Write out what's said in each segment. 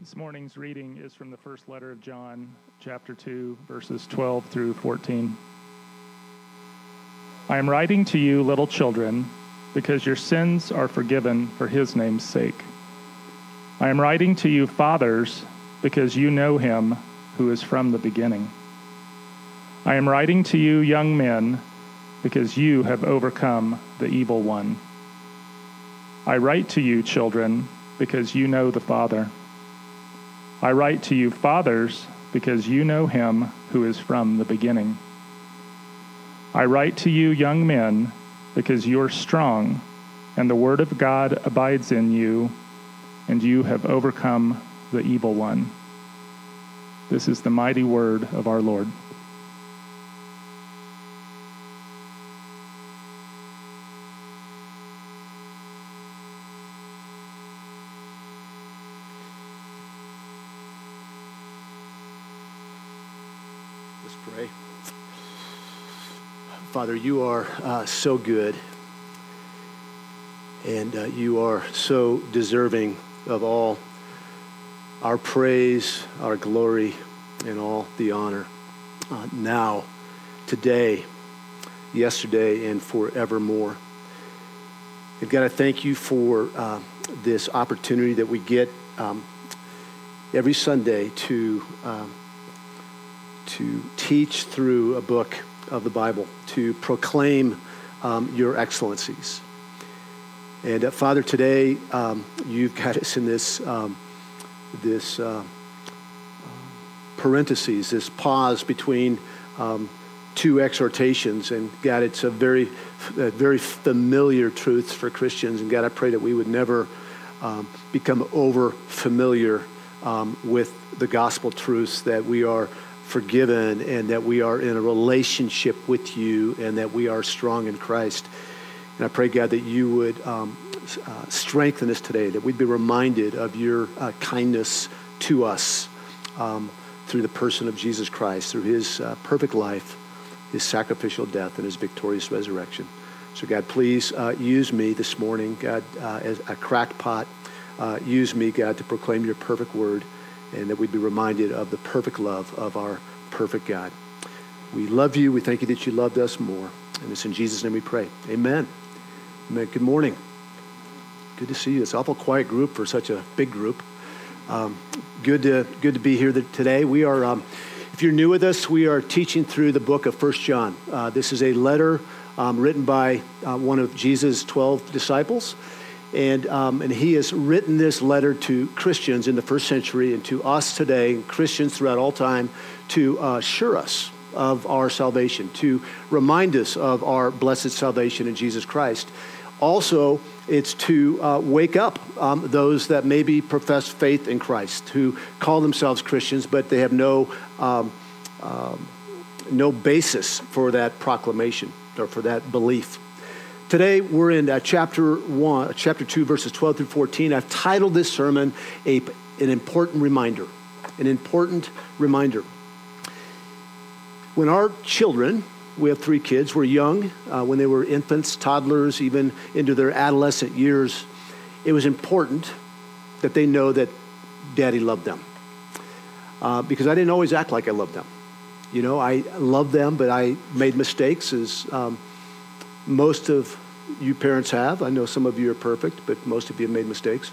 This morning's reading is from the first letter of John, chapter 2, verses 12 through 14. I am writing to you, little children, because your sins are forgiven for his name's sake. I am writing to you, fathers, because you know him who is from the beginning. I am writing to you, young men, because you have overcome the evil one. I write to you, children, because you know the Father. I write to you, fathers, because you know him who is from the beginning. I write to you, young men, because you are strong, and the word of God abides in you, and you have overcome the evil one. This is the mighty word of our Lord. Father, you are uh, so good, and uh, you are so deserving of all our praise, our glory, and all the honor. Uh, now, today, yesterday, and forevermore. And God, I thank you for uh, this opportunity that we get um, every Sunday to, um, to teach through a book of the Bible to proclaim um, your excellencies. And uh, Father, today um, you've got us in this, um, this uh, parentheses, this pause between um, two exhortations. And God, it's a very, a very familiar truth for Christians. And God, I pray that we would never um, become over familiar um, with the gospel truths that we are forgiven and that we are in a relationship with you and that we are strong in Christ. And I pray, God, that you would um, uh, strengthen us today, that we'd be reminded of your uh, kindness to us um, through the person of Jesus Christ, through his uh, perfect life, his sacrificial death, and his victorious resurrection. So, God, please uh, use me this morning, God, uh, as a crackpot. Uh, use me, God, to proclaim your perfect word and that we'd be reminded of the perfect love of our perfect God. We love you. We thank you that you loved us more. And it's in Jesus' name we pray. Amen. Amen. Good morning. Good to see you. It's an awful quiet group for such a big group. Um, good, to, good to be here today. We are, um, if you're new with us, we are teaching through the book of First John. Uh, this is a letter um, written by uh, one of Jesus' 12 disciples. And, um, and he has written this letter to Christians in the first century and to us today, and Christians throughout all time, to uh, assure us of our salvation, to remind us of our blessed salvation in Jesus Christ. Also, it's to uh, wake up um, those that maybe profess faith in Christ, who call themselves Christians, but they have no, um, um, no basis for that proclamation or for that belief. Today we're in uh, chapter one, chapter two, verses 12 through 14. I've titled this sermon a, an important reminder. An important reminder. When our children, we have three kids, were young, uh, when they were infants, toddlers, even into their adolescent years, it was important that they know that daddy loved them. Uh, because I didn't always act like I loved them. You know, I loved them, but I made mistakes as um, most of you parents have. I know some of you are perfect, but most of you have made mistakes.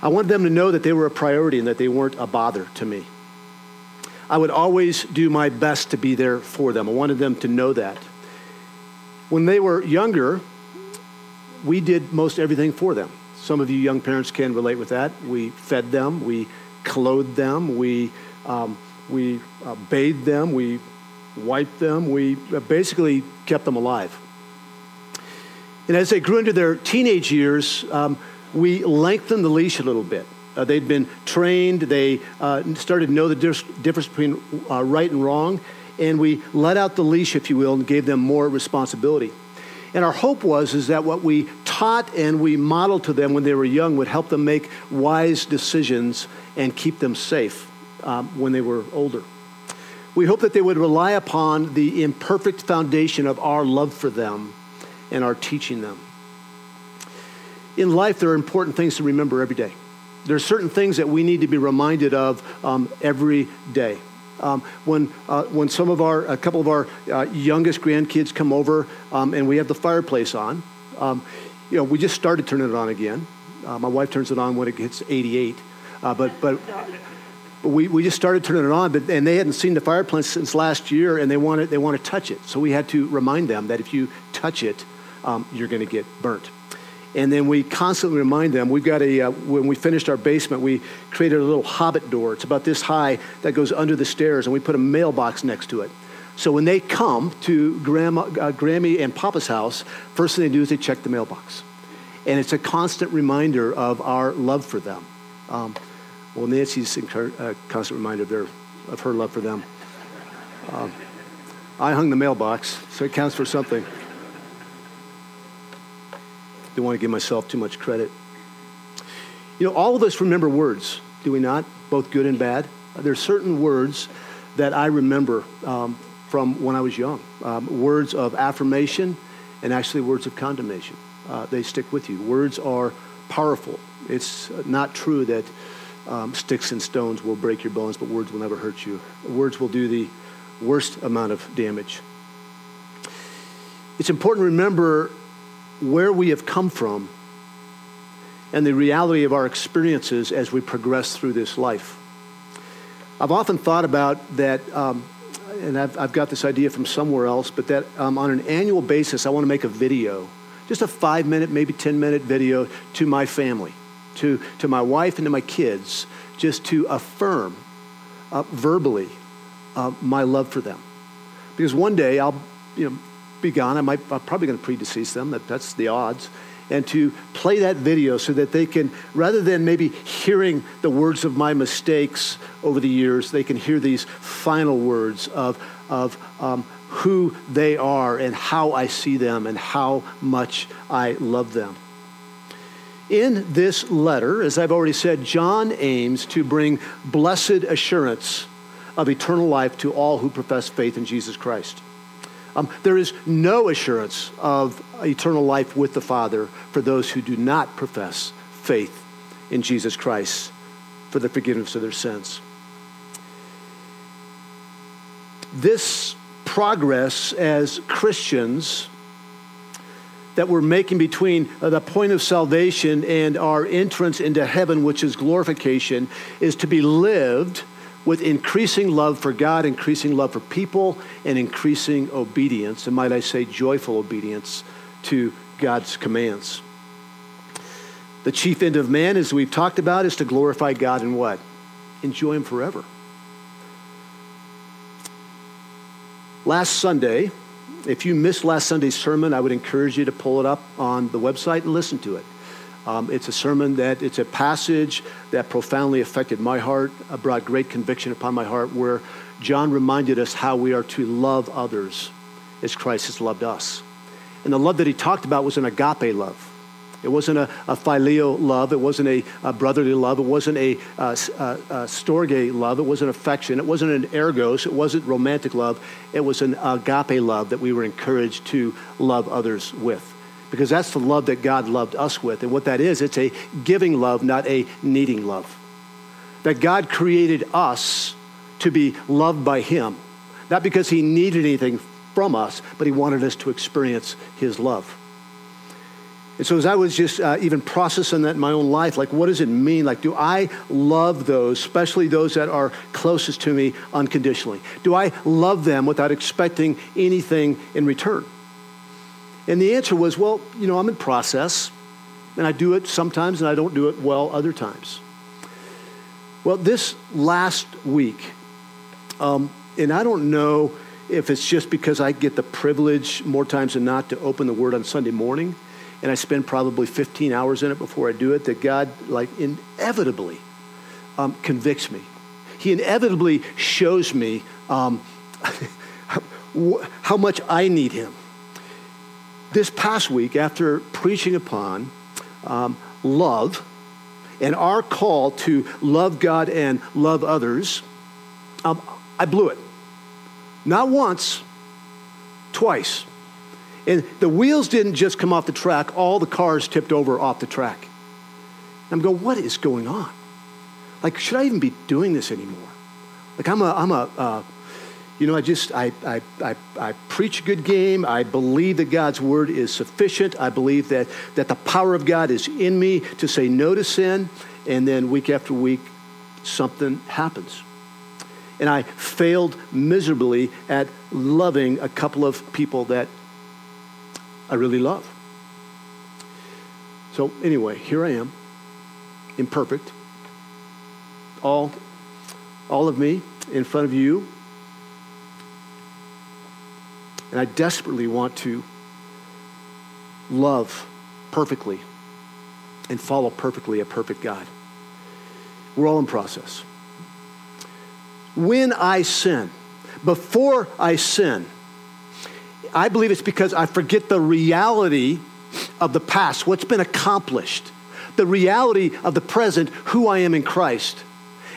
I wanted them to know that they were a priority and that they weren't a bother to me. I would always do my best to be there for them. I wanted them to know that. When they were younger, we did most everything for them. Some of you young parents can relate with that. We fed them, we clothed them, we, um, we uh, bathed them, we wiped them, we basically kept them alive. And as they grew into their teenage years, um, we lengthened the leash a little bit. Uh, they'd been trained, they uh, started to know the difference between uh, right and wrong, and we let out the leash, if you will, and gave them more responsibility. And our hope was is that what we taught and we modeled to them when they were young would help them make wise decisions and keep them safe um, when they were older. We hope that they would rely upon the imperfect foundation of our love for them and our teaching them. In life, there are important things to remember every day. There are certain things that we need to be reminded of um, every day. Um, when, uh, when some of our, a couple of our uh, youngest grandkids come over um, and we have the fireplace on, um, you know, we just started turning it on again. Uh, my wife turns it on when it gets 88. Uh, but, but, but we, we just started turning it on, but, and they hadn't seen the fireplace since last year and they want, they want to touch it. So we had to remind them that if you touch it, um, you're going to get burnt. And then we constantly remind them. We've got a, uh, when we finished our basement, we created a little hobbit door. It's about this high that goes under the stairs, and we put a mailbox next to it. So when they come to Grandma, uh, Grammy and Papa's house, first thing they do is they check the mailbox. And it's a constant reminder of our love for them. Um, well, Nancy's a uh, constant reminder of, their, of her love for them. Um, I hung the mailbox, so it counts for something. Don't want to give myself too much credit. You know, all of us remember words, do we not? Both good and bad. There are certain words that I remember um, from when I was young um, words of affirmation and actually words of condemnation. Uh, they stick with you. Words are powerful. It's not true that um, sticks and stones will break your bones, but words will never hurt you. Words will do the worst amount of damage. It's important to remember where we have come from and the reality of our experiences as we progress through this life. I've often thought about that, um, and I've, I've, got this idea from somewhere else, but that um, on an annual basis, I want to make a video, just a five minute, maybe 10 minute video to my family, to, to my wife and to my kids, just to affirm uh, verbally uh, my love for them. Because one day I'll, you know, be gone. I might, I'm probably going to predecease them. That, that's the odds. And to play that video so that they can, rather than maybe hearing the words of my mistakes over the years, they can hear these final words of, of um, who they are and how I see them and how much I love them. In this letter, as I've already said, John aims to bring blessed assurance of eternal life to all who profess faith in Jesus Christ. Um, there is no assurance of eternal life with the Father for those who do not profess faith in Jesus Christ for the forgiveness of their sins. This progress as Christians that we're making between uh, the point of salvation and our entrance into heaven, which is glorification, is to be lived with increasing love for God, increasing love for people, and increasing obedience, and might I say, joyful obedience to God's commands. The chief end of man, as we've talked about, is to glorify God and what? Enjoy Him forever. Last Sunday, if you missed last Sunday's sermon, I would encourage you to pull it up on the website and listen to it. Um, it's a sermon that, it's a passage that profoundly affected my heart, uh, brought great conviction upon my heart, where John reminded us how we are to love others as Christ has loved us. And the love that he talked about was an agape love. It wasn't a, a phileo love. It wasn't a, a brotherly love. It wasn't a, a, a, storge love. It wasn't affection. It wasn't an eros. It wasn't romantic love. It was an agape love that we were encouraged to love others with because that's the love that God loved us with. And what that is, it's a giving love, not a needing love. That God created us to be loved by Him, not because He needed anything from us, but He wanted us to experience His love. And so, as I was just uh, even processing that in my own life, like, what does it mean? Like, do I love those, especially those that are closest to me, unconditionally? Do I love them without expecting anything in return? And the answer was, well, you know, I'm in process, and I do it sometimes, and I don't do it well other times. Well, this last week, um, and I don't know if it's just because I get the privilege more times than not to open the Word on Sunday morning, and I spend probably 15 hours in it before I do it, that God, like, inevitably um, convicts me. He inevitably shows me um, how much I need Him this past week, after preaching upon um, love and our call to love God and love others, um, I blew it. Not once, twice. And the wheels didn't just come off the track, all the cars tipped over off the track. I'm going, what is going on? Like, should I even be doing this anymore? Like, I'm a, I'm a, uh, you know, I just, I, I, I, I preach a good game. I believe that God's word is sufficient. I believe that, that the power of God is in me to say no to sin. And then week after week, something happens. And I failed miserably at loving a couple of people that I really love. So, anyway, here I am, imperfect. All, all of me in front of you. And I desperately want to love perfectly and follow perfectly a perfect God. We're all in process. When I sin, before I sin, I believe it's because I forget the reality of the past, what's been accomplished, the reality of the present, who I am in Christ,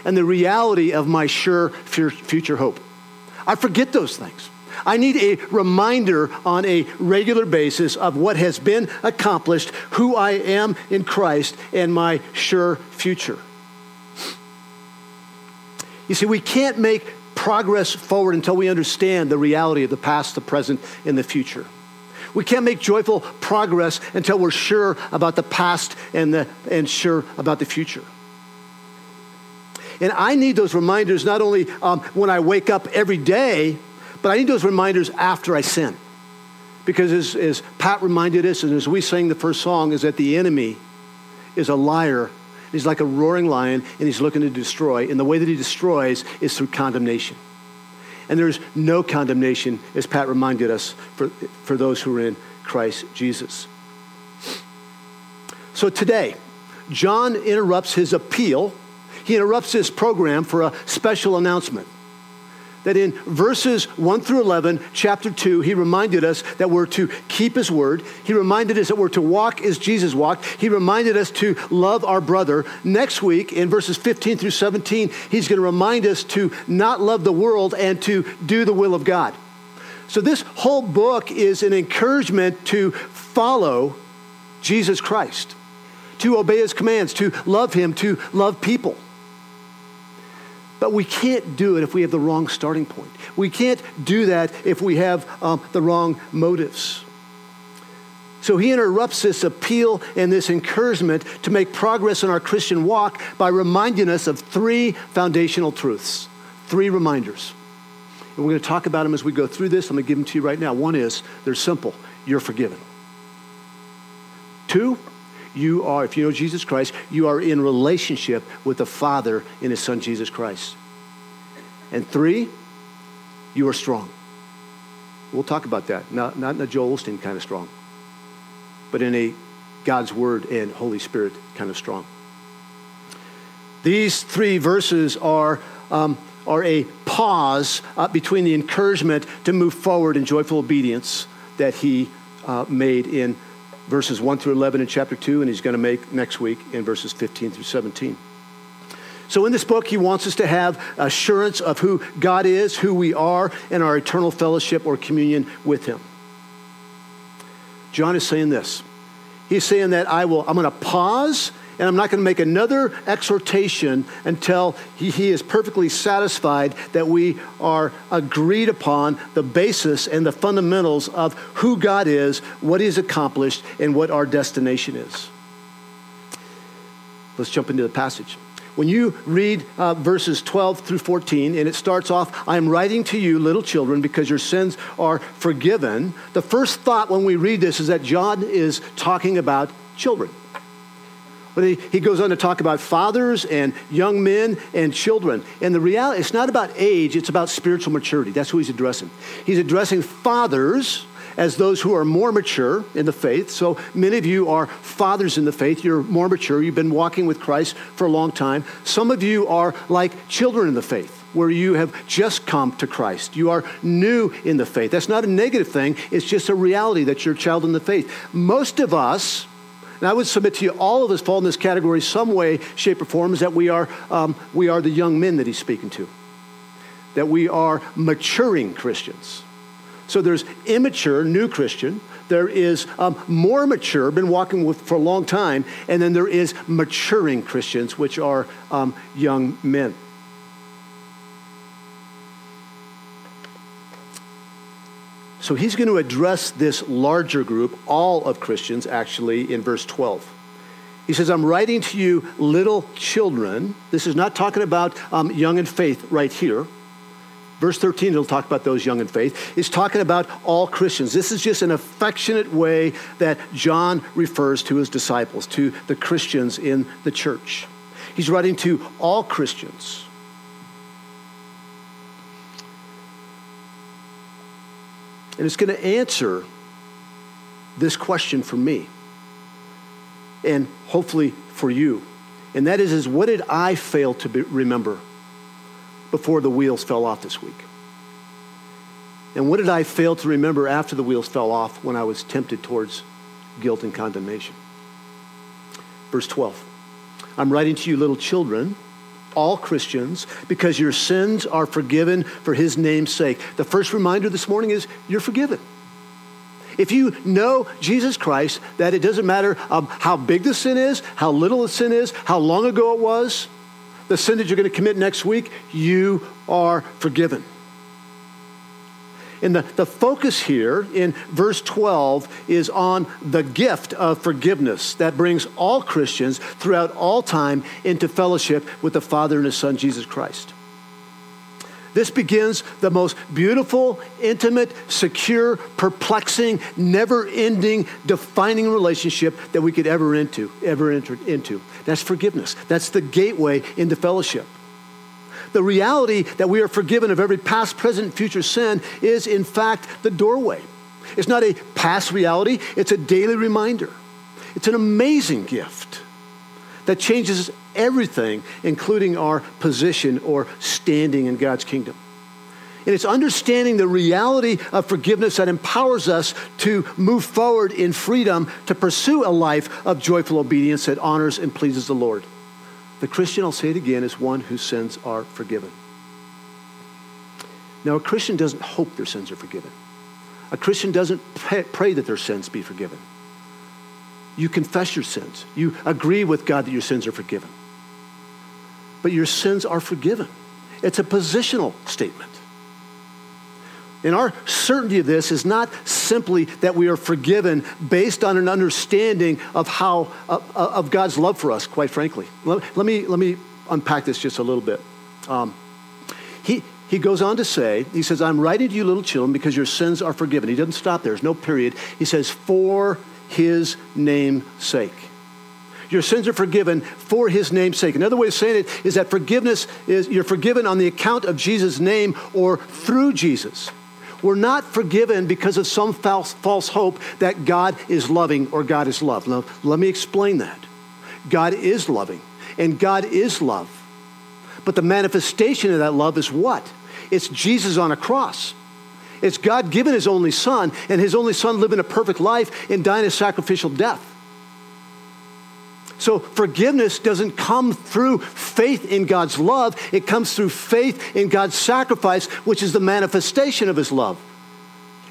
and the reality of my sure future hope. I forget those things. I need a reminder on a regular basis of what has been accomplished, who I am in Christ, and my sure future. You see, we can't make progress forward until we understand the reality of the past, the present, and the future. We can't make joyful progress until we're sure about the past and, the, and sure about the future. And I need those reminders not only um, when I wake up every day, but I need those reminders after I sin. Because as, as Pat reminded us, and as we sang the first song, is that the enemy is a liar. He's like a roaring lion, and he's looking to destroy. And the way that he destroys is through condemnation. And there's no condemnation, as Pat reminded us, for, for those who are in Christ Jesus. So today, John interrupts his appeal. He interrupts his program for a special announcement that in verses 1 through 11, chapter 2, he reminded us that we're to keep his word. He reminded us that we're to walk as Jesus walked. He reminded us to love our brother. Next week, in verses 15 through 17, he's going to remind us to not love the world and to do the will of God. So, this whole book is an encouragement to follow Jesus Christ, to obey his commands, to love him, to love people. But we can't do it if we have the wrong starting point. We can't do that if we have um, the wrong motives. So he interrupts this appeal and this encouragement to make progress in our Christian walk by reminding us of three foundational truths, three reminders. And we're going to talk about them as we go through this. I'm going to give them to you right now. One is they're simple you're forgiven. Two, you are, if you know Jesus Christ, you are in relationship with the Father in His Son Jesus Christ. And three, you are strong. We'll talk about that. Not, not in a Joel Osteen kind of strong, but in a God's Word and Holy Spirit kind of strong. These three verses are, um, are a pause uh, between the encouragement to move forward in joyful obedience that he uh, made in verses 1 through 11 in chapter 2, and he's going to make next week in verses 15 through 17. So, in this book, he wants us to have assurance of who God is, who we are, and our eternal fellowship or communion with him. John is saying this. He's saying that I will, I'm going to pause and I'm not going to make another exhortation until he, he, is perfectly satisfied that we are agreed upon the basis and the fundamentals of who God is, what He's accomplished, and what our destination is. Let's jump into the passage. When you read uh, verses 12 through 14, and it starts off, I am writing to you, little children, because your sins are forgiven. The first thought when we read this is that John is talking about children. But he, he goes on to talk about fathers and young men and children. And the reality, it's not about age, it's about spiritual maturity. That's who he's addressing. He's addressing fathers as those who are more mature in the faith. So many of you are fathers in the faith. You're more mature. You've been walking with Christ for a long time. Some of you are like children in the faith. Where you have just come to Christ. You are new in the faith. That's not a negative thing, it's just a reality that you're a child in the faith. Most of us, and I would submit to you, all of us fall in this category some way, shape, or form, is that we are, um, we are the young men that he's speaking to. That we are maturing Christians. So there's immature, new Christian. there is um, more mature, been walking with for a long time, and then there is maturing Christians, which are um, young men. So he's going to address this larger group, all of Christians, actually, in verse 12. He says, I'm writing to you, little children. This is not talking about um, young in faith right here. Verse 13, he'll talk about those young in faith. He's talking about all Christians. This is just an affectionate way that John refers to his disciples, to the Christians in the church. He's writing to all Christians. And it's going to answer this question for me and hopefully for you. And that is, is what did I fail to be, remember? before the wheels fell off this week? And what did I fail to remember after the wheels fell off when I was tempted towards guilt and condemnation? Verse 12 I'm writing to you, little children, all Christians, because your sins are forgiven for his name's sake. The first reminder this morning is you're forgiven. If you know Jesus Christ, that it doesn't matter um, how big the sin is, how little the sin is, how long ago it was, the sin that you're going to commit next week, you are forgiven. And the, the focus here in verse 12 is on the gift of forgiveness that brings all Christians throughout all time into fellowship with the Father and His Son, Jesus Christ. This begins the most beautiful, intimate, secure, perplexing, never-ending, defining relationship that we could ever into, ever enter into. That's forgiveness. That's the gateway into fellowship. The reality that we are forgiven of every past, present, future sin is, in fact, the doorway. It's not a past reality, it's a daily reminder. It's an amazing gift that changes everything, including our position or standing in God's kingdom. And it's understanding the reality of forgiveness that empowers us to move forward in freedom to pursue a life of joyful obedience that honors and pleases the Lord. The Christian, I'll say it again, is one whose sins are forgiven. Now, a Christian doesn't hope their sins are forgiven. A Christian doesn't pray that their sins be forgiven. You confess your sins. You agree with God that your sins are forgiven. But your sins are forgiven. It's a positional statement. And our certainty of this is not simply that we are forgiven based on an understanding of how uh, of God's love for us. Quite frankly, let, let, me let me unpack this just a little bit. Um, he he goes on to say, he says, "I'm writing to you, little children, because your sins are forgiven." He doesn't stop there. There's no period. He says, "For His name's sake." Your sins are forgiven for his name's sake. Another way of saying it is that forgiveness is you're forgiven on the account of Jesus' name or through Jesus. We're not forgiven because of some false, false hope that God is loving or God is love. Now, let me explain that. God is loving and God is love. But the manifestation of that love is what? It's Jesus on a cross. It's God giving his only son and his only son living a perfect life and dying a sacrificial death. So forgiveness doesn't come through faith in God's love, it comes through faith in God's sacrifice, which is the manifestation of his love.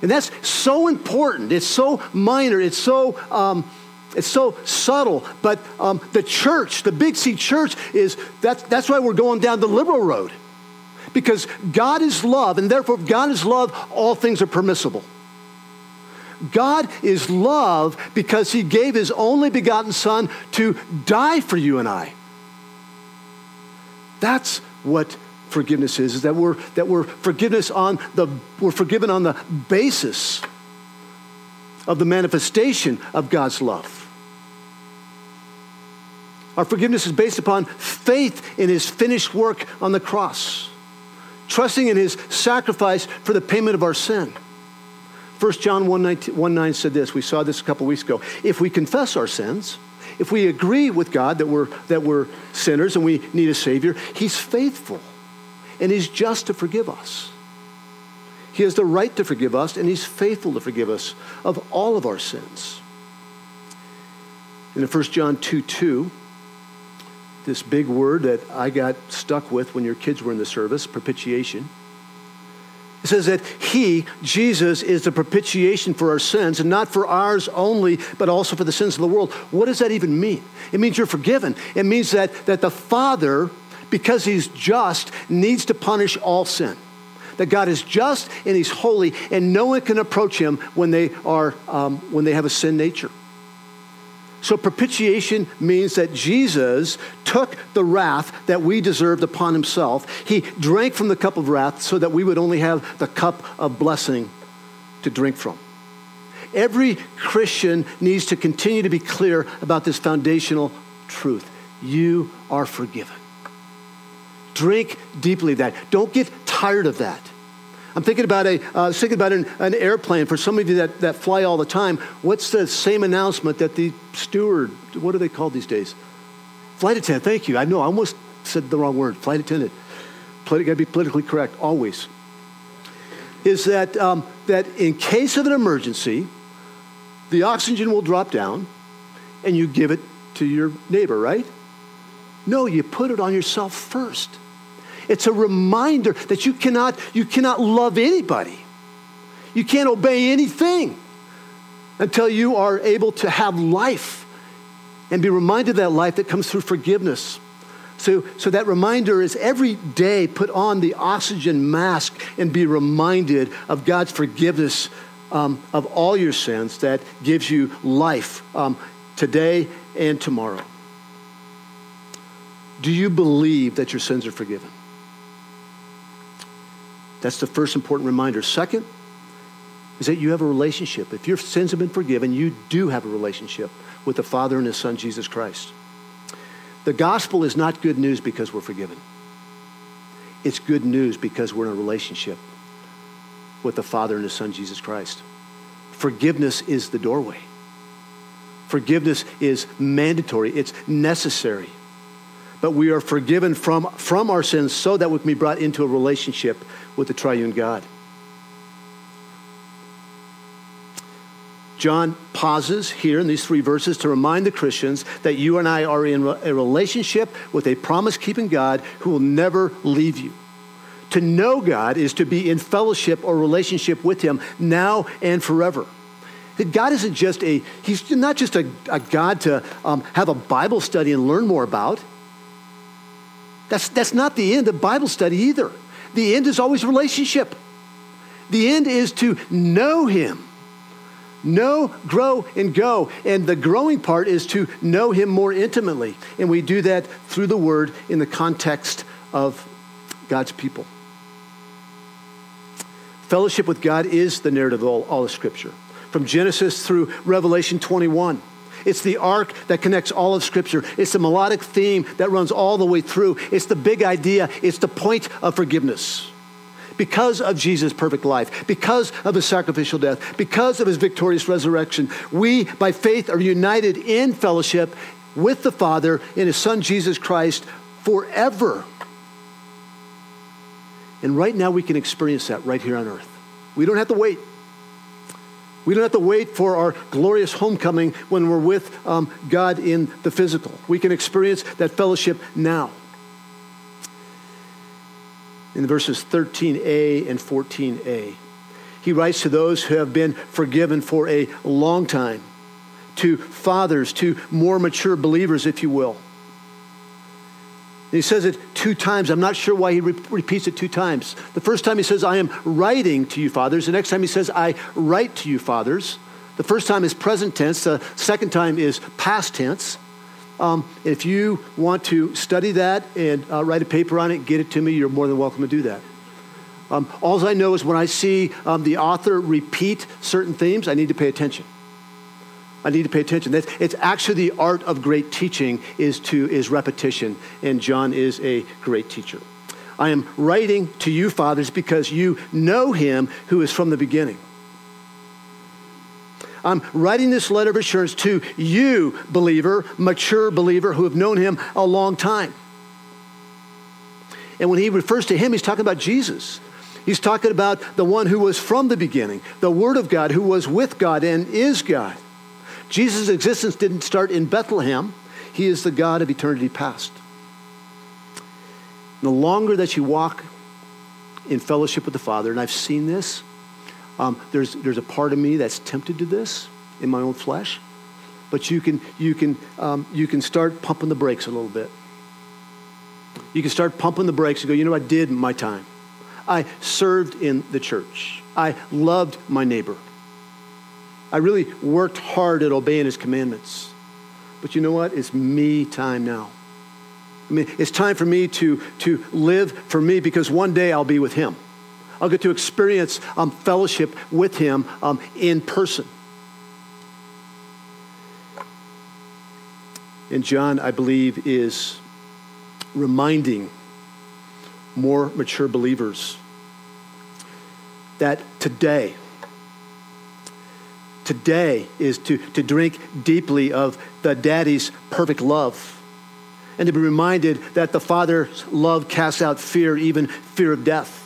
And that's so important. It's so minor. It's so. Um, it's so subtle, but um, the church, the Big C church, is that's, that's why we're going down the liberal road. Because God is love, and therefore, if God is love, all things are permissible. God is love because he gave his only begotten Son to die for you and I. That's what forgiveness is, is that we're, that we're forgiveness on the, we're forgiven on the basis of the manifestation of God's love. Our forgiveness is based upon faith in his finished work on the cross, trusting in his sacrifice for the payment of our sin. 1 John 1 9, 1 9 said this. We saw this a couple weeks ago. If we confess our sins, if we agree with God that we're, that we're sinners and we need a Savior, He's faithful and He's just to forgive us. He has the right to forgive us, and He's faithful to forgive us of all of our sins. In 1 John 2 2, this big word that I got stuck with when your kids were in the service, propitiation. It says that He, Jesus, is the propitiation for our sins, and not for ours only, but also for the sins of the world. What does that even mean? It means you're forgiven. It means that, that the Father, because He's just, needs to punish all sin. That God is just and He's holy, and no one can approach Him when they, are, um, when they have a sin nature. So, propitiation means that Jesus took the wrath that we deserved upon himself. He drank from the cup of wrath so that we would only have the cup of blessing to drink from. Every Christian needs to continue to be clear about this foundational truth. You are forgiven. Drink deeply that. Don't get tired of that. I'm thinking about a uh, thinking about an, an, airplane for some of you that, that fly all the time. What's the same announcement that the steward? What are they called these days? Flight attendant. Thank you. I know I almost said the wrong word. Flight attendant. Got to be politically correct always. Is that um, that in case of an emergency, the oxygen will drop down, and you give it to your neighbor, right? No, you put it on yourself first. It's a reminder that you cannot, you cannot love anybody. You can't obey anything until you are able to have life and be reminded of that life that comes through forgiveness. So, so that reminder is every day put on the oxygen mask and be reminded of God's forgiveness um, of all your sins that gives you life um, today and tomorrow. Do you believe that your sins are forgiven? That's the first important reminder. Second is that you have a relationship. If your sins have been forgiven, you do have a relationship with the Father and His Son, Jesus Christ. The gospel is not good news because we're forgiven. It's good news because we're in a relationship with the Father and His Son, Jesus Christ. Forgiveness is the doorway. Forgiveness is mandatory, it's necessary. But we are forgiven from, from our sins so that we can be brought into a relationship with the triune God. John pauses here in these three verses to remind the Christians that you and I are in a relationship with a promise keeping God who will never leave you. To know God is to be in fellowship or relationship with Him now and forever. God isn't just a, He's not just a, a God to um, have a Bible study and learn more about. That's, that's not the end of Bible study either. The end is always relationship. The end is to know Him. Know, grow, and go. And the growing part is to know Him more intimately. And we do that through the Word in the context of God's people. Fellowship with God is the narrative of all, all of Scripture, from Genesis through Revelation 21. It's the arc that connects all of Scripture. It's the melodic theme that runs all the way through. It's the big idea. It's the point of forgiveness. Because of Jesus' perfect life, because of his sacrificial death, because of his victorious resurrection, we, by faith, are united in fellowship with the Father in his Son, Jesus Christ, forever. And right now, we can experience that right here on earth. We don't have to wait. We don't have to wait for our glorious homecoming when we're with um, God in the physical. We can experience that fellowship now. In verses 13a and 14a, he writes to those who have been forgiven for a long time, to fathers, to more mature believers, if you will. He says it two times. I'm not sure why he re- repeats it two times. The first time he says, I am writing to you, fathers. The next time he says, I write to you, fathers. The first time is present tense. The second time is past tense. Um, if you want to study that and uh, write a paper on it, get it to me. You're more than welcome to do that. Um, all I know is when I see um, the author repeat certain themes, I need to pay attention. I need to pay attention. it's actually the art of great teaching is to is repetition, and John is a great teacher. I am writing to you, fathers, because you know him who is from the beginning. I'm writing this letter of assurance to you, believer, mature believer, who have known him a long time. And when he refers to him, he's talking about Jesus. He's talking about the one who was from the beginning, the Word of God, who was with God and is God. Jesus' existence didn't start in Bethlehem. He is the God of eternity past. The longer that you walk in fellowship with the Father, and I've seen this. Um, there's, there's a part of me that's tempted to this in my own flesh, but you can, you, can, um, you can start pumping the brakes a little bit. You can start pumping the brakes and go, you know, I did my time. I served in the church. I loved my neighbor. I really worked hard at obeying his commandments. But you know what? It's me time now. I mean, it's time for me to, to live for me because one day I'll be with him. I'll get to experience um, fellowship with him um, in person. And John, I believe, is reminding more mature believers that today, today is to, to drink deeply of the daddy's perfect love and to be reminded that the Father's love casts out fear, even fear of death.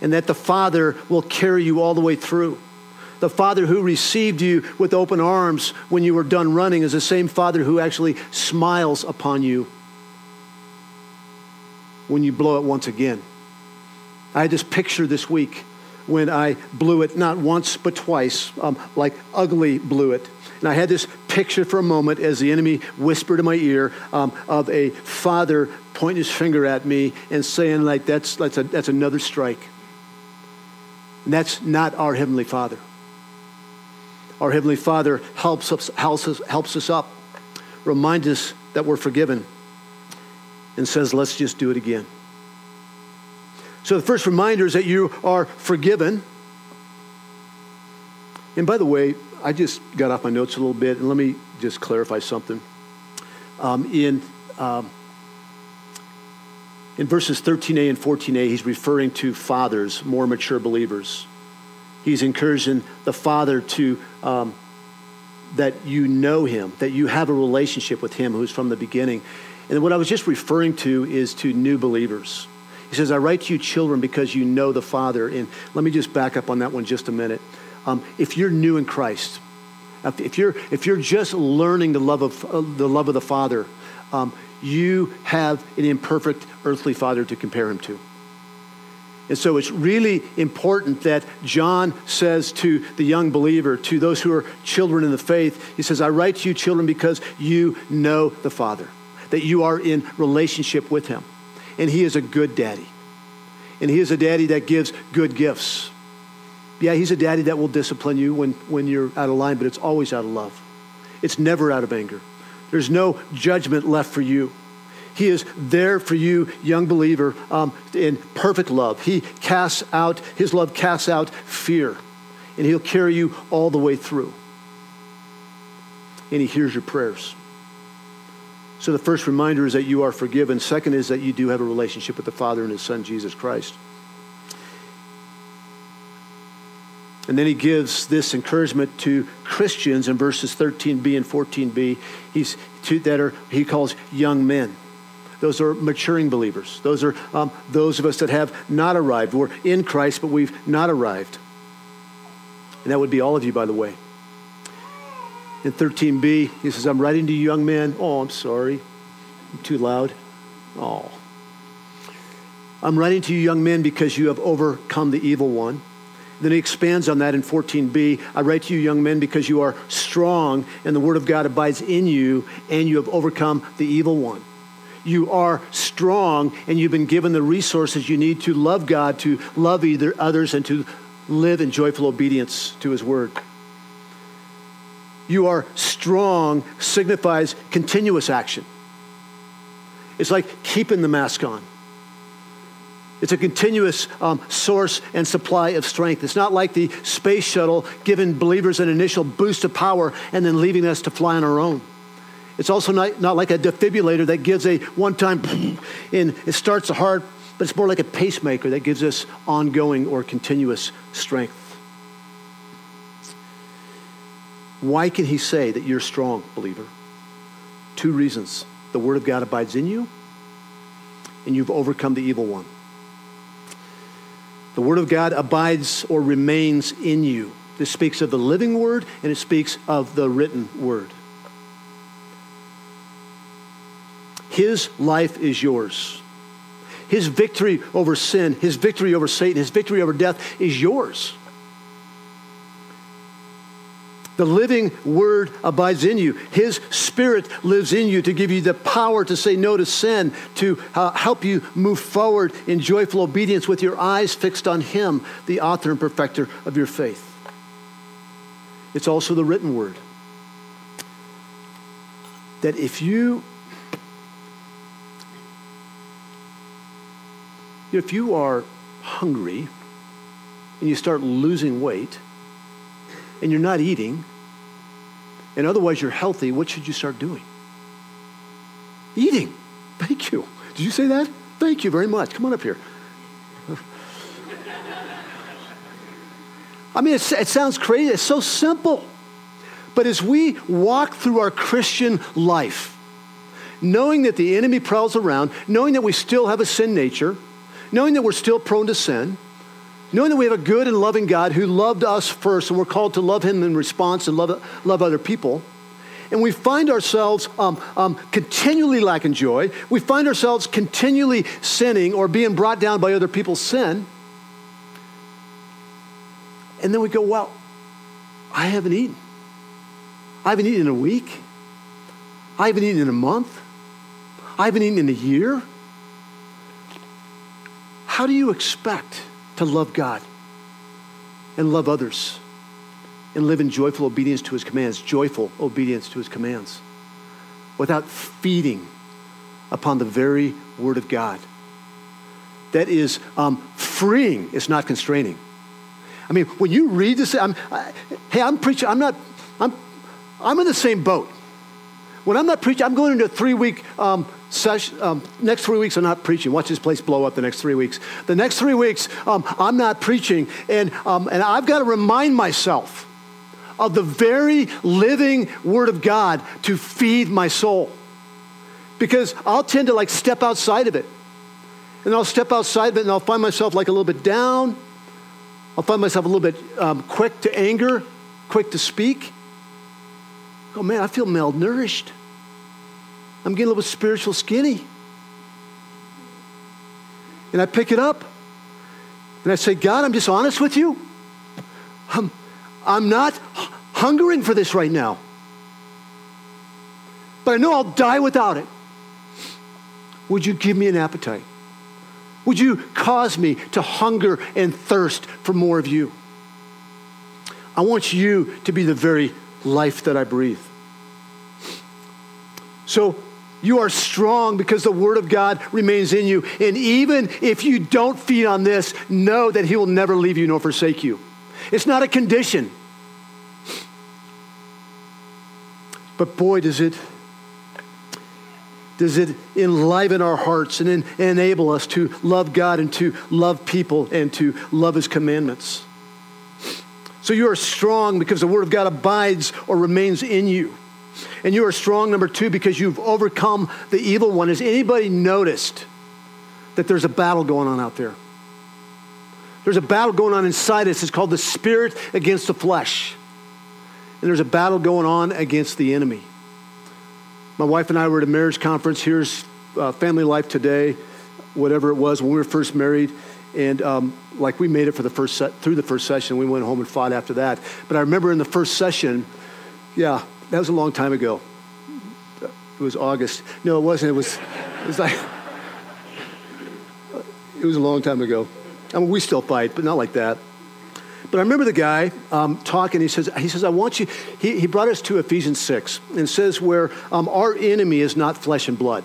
And that the Father will carry you all the way through. The Father who received you with open arms when you were done running is the same Father who actually smiles upon you when you blow it once again. I had this picture this week when I blew it not once but twice, um, like ugly blew it. And I had this picture for a moment as the enemy whispered in my ear um, of a father pointing his finger at me and saying, like, that's, that's, a, that's another strike. And that's not our Heavenly Father. Our Heavenly Father helps us, helps us, helps us up, reminds us that we're forgiven, and says, let's just do it again. So the first reminder is that you are forgiven. And by the way, I just got off my notes a little bit, and let me just clarify something. Um, in, um, in verses 13a and 14a, he's referring to fathers, more mature believers. He's encouraging the father to, um, that you know him, that you have a relationship with him who's from the beginning. And what I was just referring to is to new believers. He says, I write to you, children, because you know the Father. And let me just back up on that one just a minute. Um, if you're new in Christ, if you're, if you're just learning the love of, uh, the, love of the Father, um, you have an imperfect earthly father to compare him to. And so it's really important that John says to the young believer, to those who are children in the faith, he says, I write to you, children, because you know the Father, that you are in relationship with him. And he is a good daddy. And he is a daddy that gives good gifts. Yeah, he's a daddy that will discipline you when, when you're out of line, but it's always out of love. It's never out of anger. There's no judgment left for you. He is there for you, young believer, um, in perfect love. He casts out, his love casts out fear, and he'll carry you all the way through. And he hears your prayers. So the first reminder is that you are forgiven. Second is that you do have a relationship with the Father and his Son, Jesus Christ. And then he gives this encouragement to Christians in verses 13b and 14b. He's to, that are he calls young men. Those are maturing believers. Those are um, those of us that have not arrived. We're in Christ, but we've not arrived. And that would be all of you, by the way. In 13b, he says, I'm writing to you young men. Oh, I'm sorry. I'm too loud. Oh. I'm writing to you young men because you have overcome the evil one. Then he expands on that in 14b. I write to you, young men, because you are strong and the word of God abides in you and you have overcome the evil one. You are strong and you've been given the resources you need to love God, to love either others, and to live in joyful obedience to his word. You are strong signifies continuous action. It's like keeping the mask on. It's a continuous um, source and supply of strength. It's not like the space shuttle giving believers an initial boost of power and then leaving us to fly on our own. It's also not, not like a defibrillator that gives a one time and it starts the heart, but it's more like a pacemaker that gives us ongoing or continuous strength. Why can he say that you're strong, believer? Two reasons. The word of God abides in you, and you've overcome the evil one. The Word of God abides or remains in you. This speaks of the living Word and it speaks of the written Word. His life is yours. his victory over sin, his victory over Satan, his victory over death is yours. The living word abides in you. His spirit lives in you to give you the power to say no to sin, to uh, help you move forward in joyful obedience with your eyes fixed on Him, the author and perfecter of your faith. It's also the written word. That if you if you are hungry and you start losing weight, and you're not eating, and otherwise you're healthy, what should you start doing? Eating. Thank you. Did you say that? Thank you very much. Come on up here. I mean, it sounds crazy. It's so simple. But as we walk through our Christian life, knowing that the enemy prowls around, knowing that we still have a sin nature, knowing that we're still prone to sin, Knowing that we have a good and loving God who loved us first, and we're called to love Him in response and love, love other people. And we find ourselves um, um, continually lacking joy. We find ourselves continually sinning or being brought down by other people's sin. And then we go, well, I haven't eaten. I haven't eaten in a week. I haven't eaten in a month. I haven't eaten in a year. How do you expect? To love God and love others and live in joyful obedience to his commands, joyful obedience to his commands, without feeding upon the very word of God. That is um, freeing, it's not constraining. I mean, when you read this, I'm, I, hey, I'm preaching, I'm not, I'm, I'm in the same boat. When I'm not preaching, I'm going into a three week um, session. Um, next three weeks, I'm not preaching. Watch this place blow up the next three weeks. The next three weeks, um, I'm not preaching. And, um, and I've got to remind myself of the very living Word of God to feed my soul. Because I'll tend to like step outside of it. And I'll step outside of it and I'll find myself like a little bit down. I'll find myself a little bit um, quick to anger, quick to speak oh man, I feel malnourished. I'm getting a little spiritual skinny. And I pick it up and I say, God, I'm just honest with you. I'm, I'm not hungering for this right now. But I know I'll die without it. Would you give me an appetite? Would you cause me to hunger and thirst for more of you? I want you to be the very life that I breathe. So you are strong because the Word of God remains in you. And even if you don't feed on this, know that He will never leave you nor forsake you. It's not a condition. But boy, does it does it enliven our hearts and enable us to love God and to love people and to love His commandments. So you are strong because the Word of God abides or remains in you. And you are strong, number two, because you've overcome the evil one. Has anybody noticed that there's a battle going on out there? There's a battle going on inside us. It's called the spirit against the flesh. And there's a battle going on against the enemy. My wife and I were at a marriage conference. Here's uh, Family Life Today, whatever it was, when we were first married. And um, like we made it for the first through the first session. We went home and fought after that. But I remember in the first session, yeah, that was a long time ago. It was August. No, it wasn't. It was, it was like, it was a long time ago. I mean, we still fight, but not like that. But I remember the guy um, talking. He says, he says, I want you, he, he brought us to Ephesians 6 and says where um, our enemy is not flesh and blood.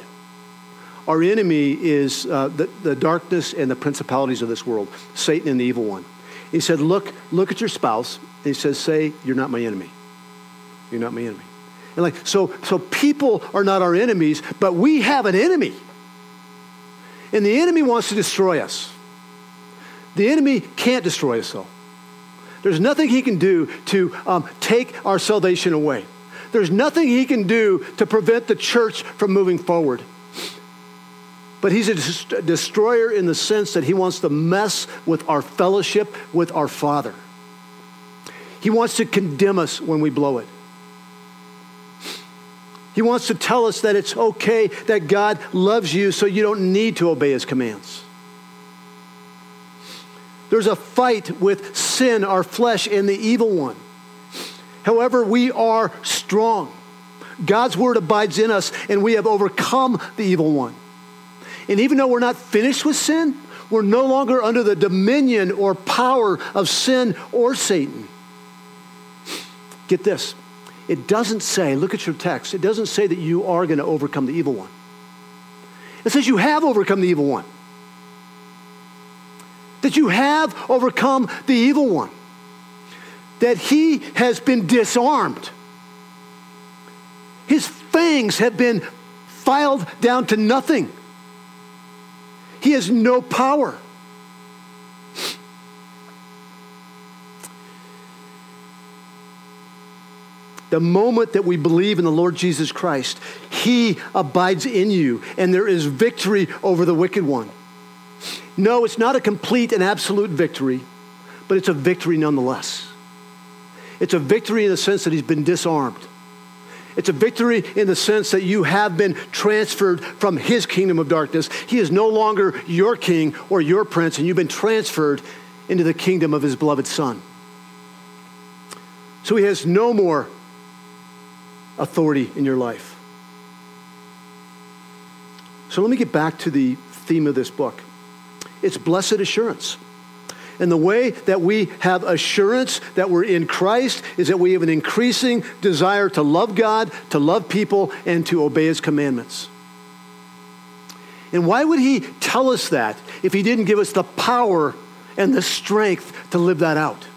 Our enemy is uh, the, the darkness and the principalities of this world, Satan and the evil one. He said, Look, look at your spouse. And he says, Say, You're not my enemy. You're not my enemy. And like, so, so people are not our enemies, but we have an enemy. And the enemy wants to destroy us. The enemy can't destroy us, though. There's nothing he can do to um, take our salvation away. There's nothing he can do to prevent the church from moving forward. But he's a destroyer in the sense that he wants to mess with our fellowship with our Father. He wants to condemn us when we blow it. He wants to tell us that it's okay, that God loves you, so you don't need to obey his commands. There's a fight with sin, our flesh, and the evil one. However, we are strong. God's word abides in us, and we have overcome the evil one. And even though we're not finished with sin, we're no longer under the dominion or power of sin or Satan. Get this. It doesn't say, look at your text, it doesn't say that you are going to overcome the evil one. It says you have overcome the evil one. That you have overcome the evil one. That he has been disarmed. His fangs have been filed down to nothing. He has no power. The moment that we believe in the Lord Jesus Christ, He abides in you, and there is victory over the wicked one. No, it's not a complete and absolute victory, but it's a victory nonetheless. It's a victory in the sense that He's been disarmed. It's a victory in the sense that you have been transferred from his kingdom of darkness. He is no longer your king or your prince, and you've been transferred into the kingdom of his beloved son. So he has no more authority in your life. So let me get back to the theme of this book it's blessed assurance. And the way that we have assurance that we're in Christ is that we have an increasing desire to love God, to love people, and to obey His commandments. And why would He tell us that if He didn't give us the power and the strength to live that out?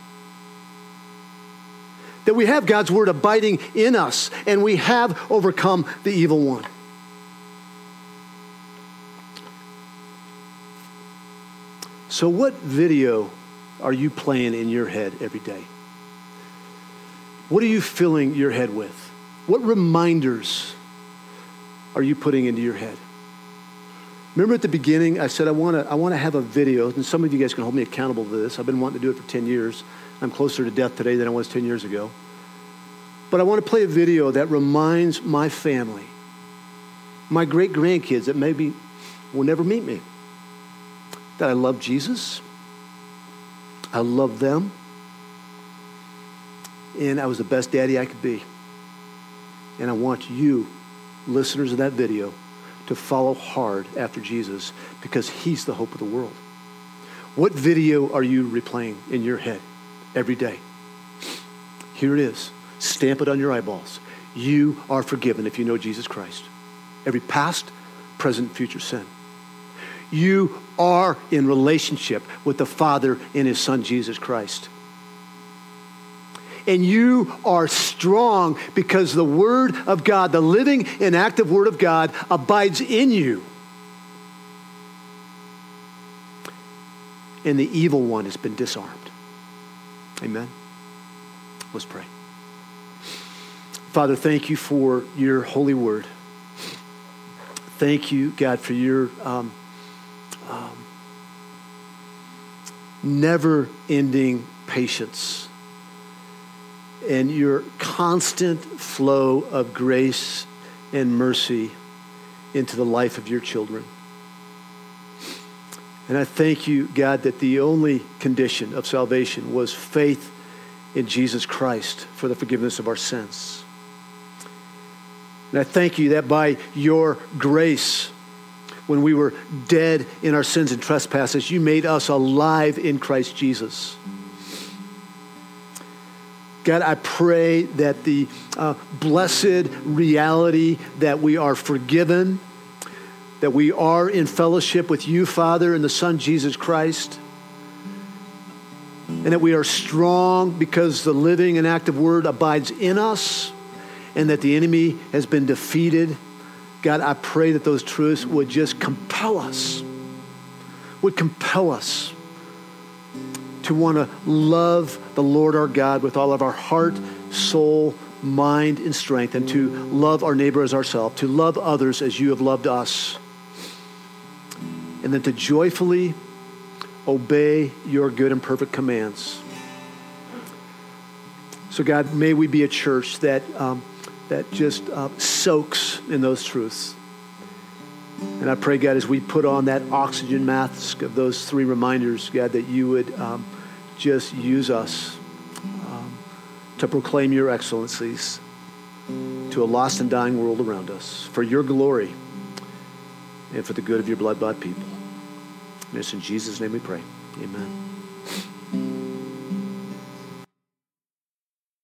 That we have God's Word abiding in us and we have overcome the evil one. So, what video are you playing in your head every day? What are you filling your head with? What reminders are you putting into your head? Remember at the beginning, I said I want to I want to have a video, and some of you guys can hold me accountable to this. I've been wanting to do it for 10 years. I'm closer to death today than I was 10 years ago. But I want to play a video that reminds my family, my great grandkids that maybe will never meet me, that I love Jesus. I love them. And I was the best daddy I could be. And I want you, listeners of that video, to follow hard after Jesus because he's the hope of the world. What video are you replaying in your head every day? Here it is. Stamp it on your eyeballs. You are forgiven if you know Jesus Christ. Every past, present, future sin. You are in relationship with the Father and His Son, Jesus Christ. And you are strong because the Word of God, the living and active Word of God, abides in you. And the evil one has been disarmed. Amen. Let's pray. Father, thank you for your holy word. Thank you, God, for your um, um, never ending patience and your constant flow of grace and mercy into the life of your children. And I thank you, God, that the only condition of salvation was faith in Jesus Christ for the forgiveness of our sins. And I thank you that by your grace, when we were dead in our sins and trespasses, you made us alive in Christ Jesus. God, I pray that the uh, blessed reality that we are forgiven, that we are in fellowship with you, Father, and the Son, Jesus Christ, and that we are strong because the living and active Word abides in us, and that the enemy has been defeated God, I pray that those truths would just compel us, would compel us to want to love the Lord our God with all of our heart, soul, mind, and strength, and to love our neighbor as ourselves, to love others as you have loved us, and then to joyfully obey your good and perfect commands. So, God, may we be a church that. Um, that just uh, soaks in those truths. And I pray, God, as we put on that oxygen mask of those three reminders, God, that you would um, just use us um, to proclaim your excellencies to a lost and dying world around us for your glory and for the good of your blood bought people. And it's in Jesus' name we pray. Amen.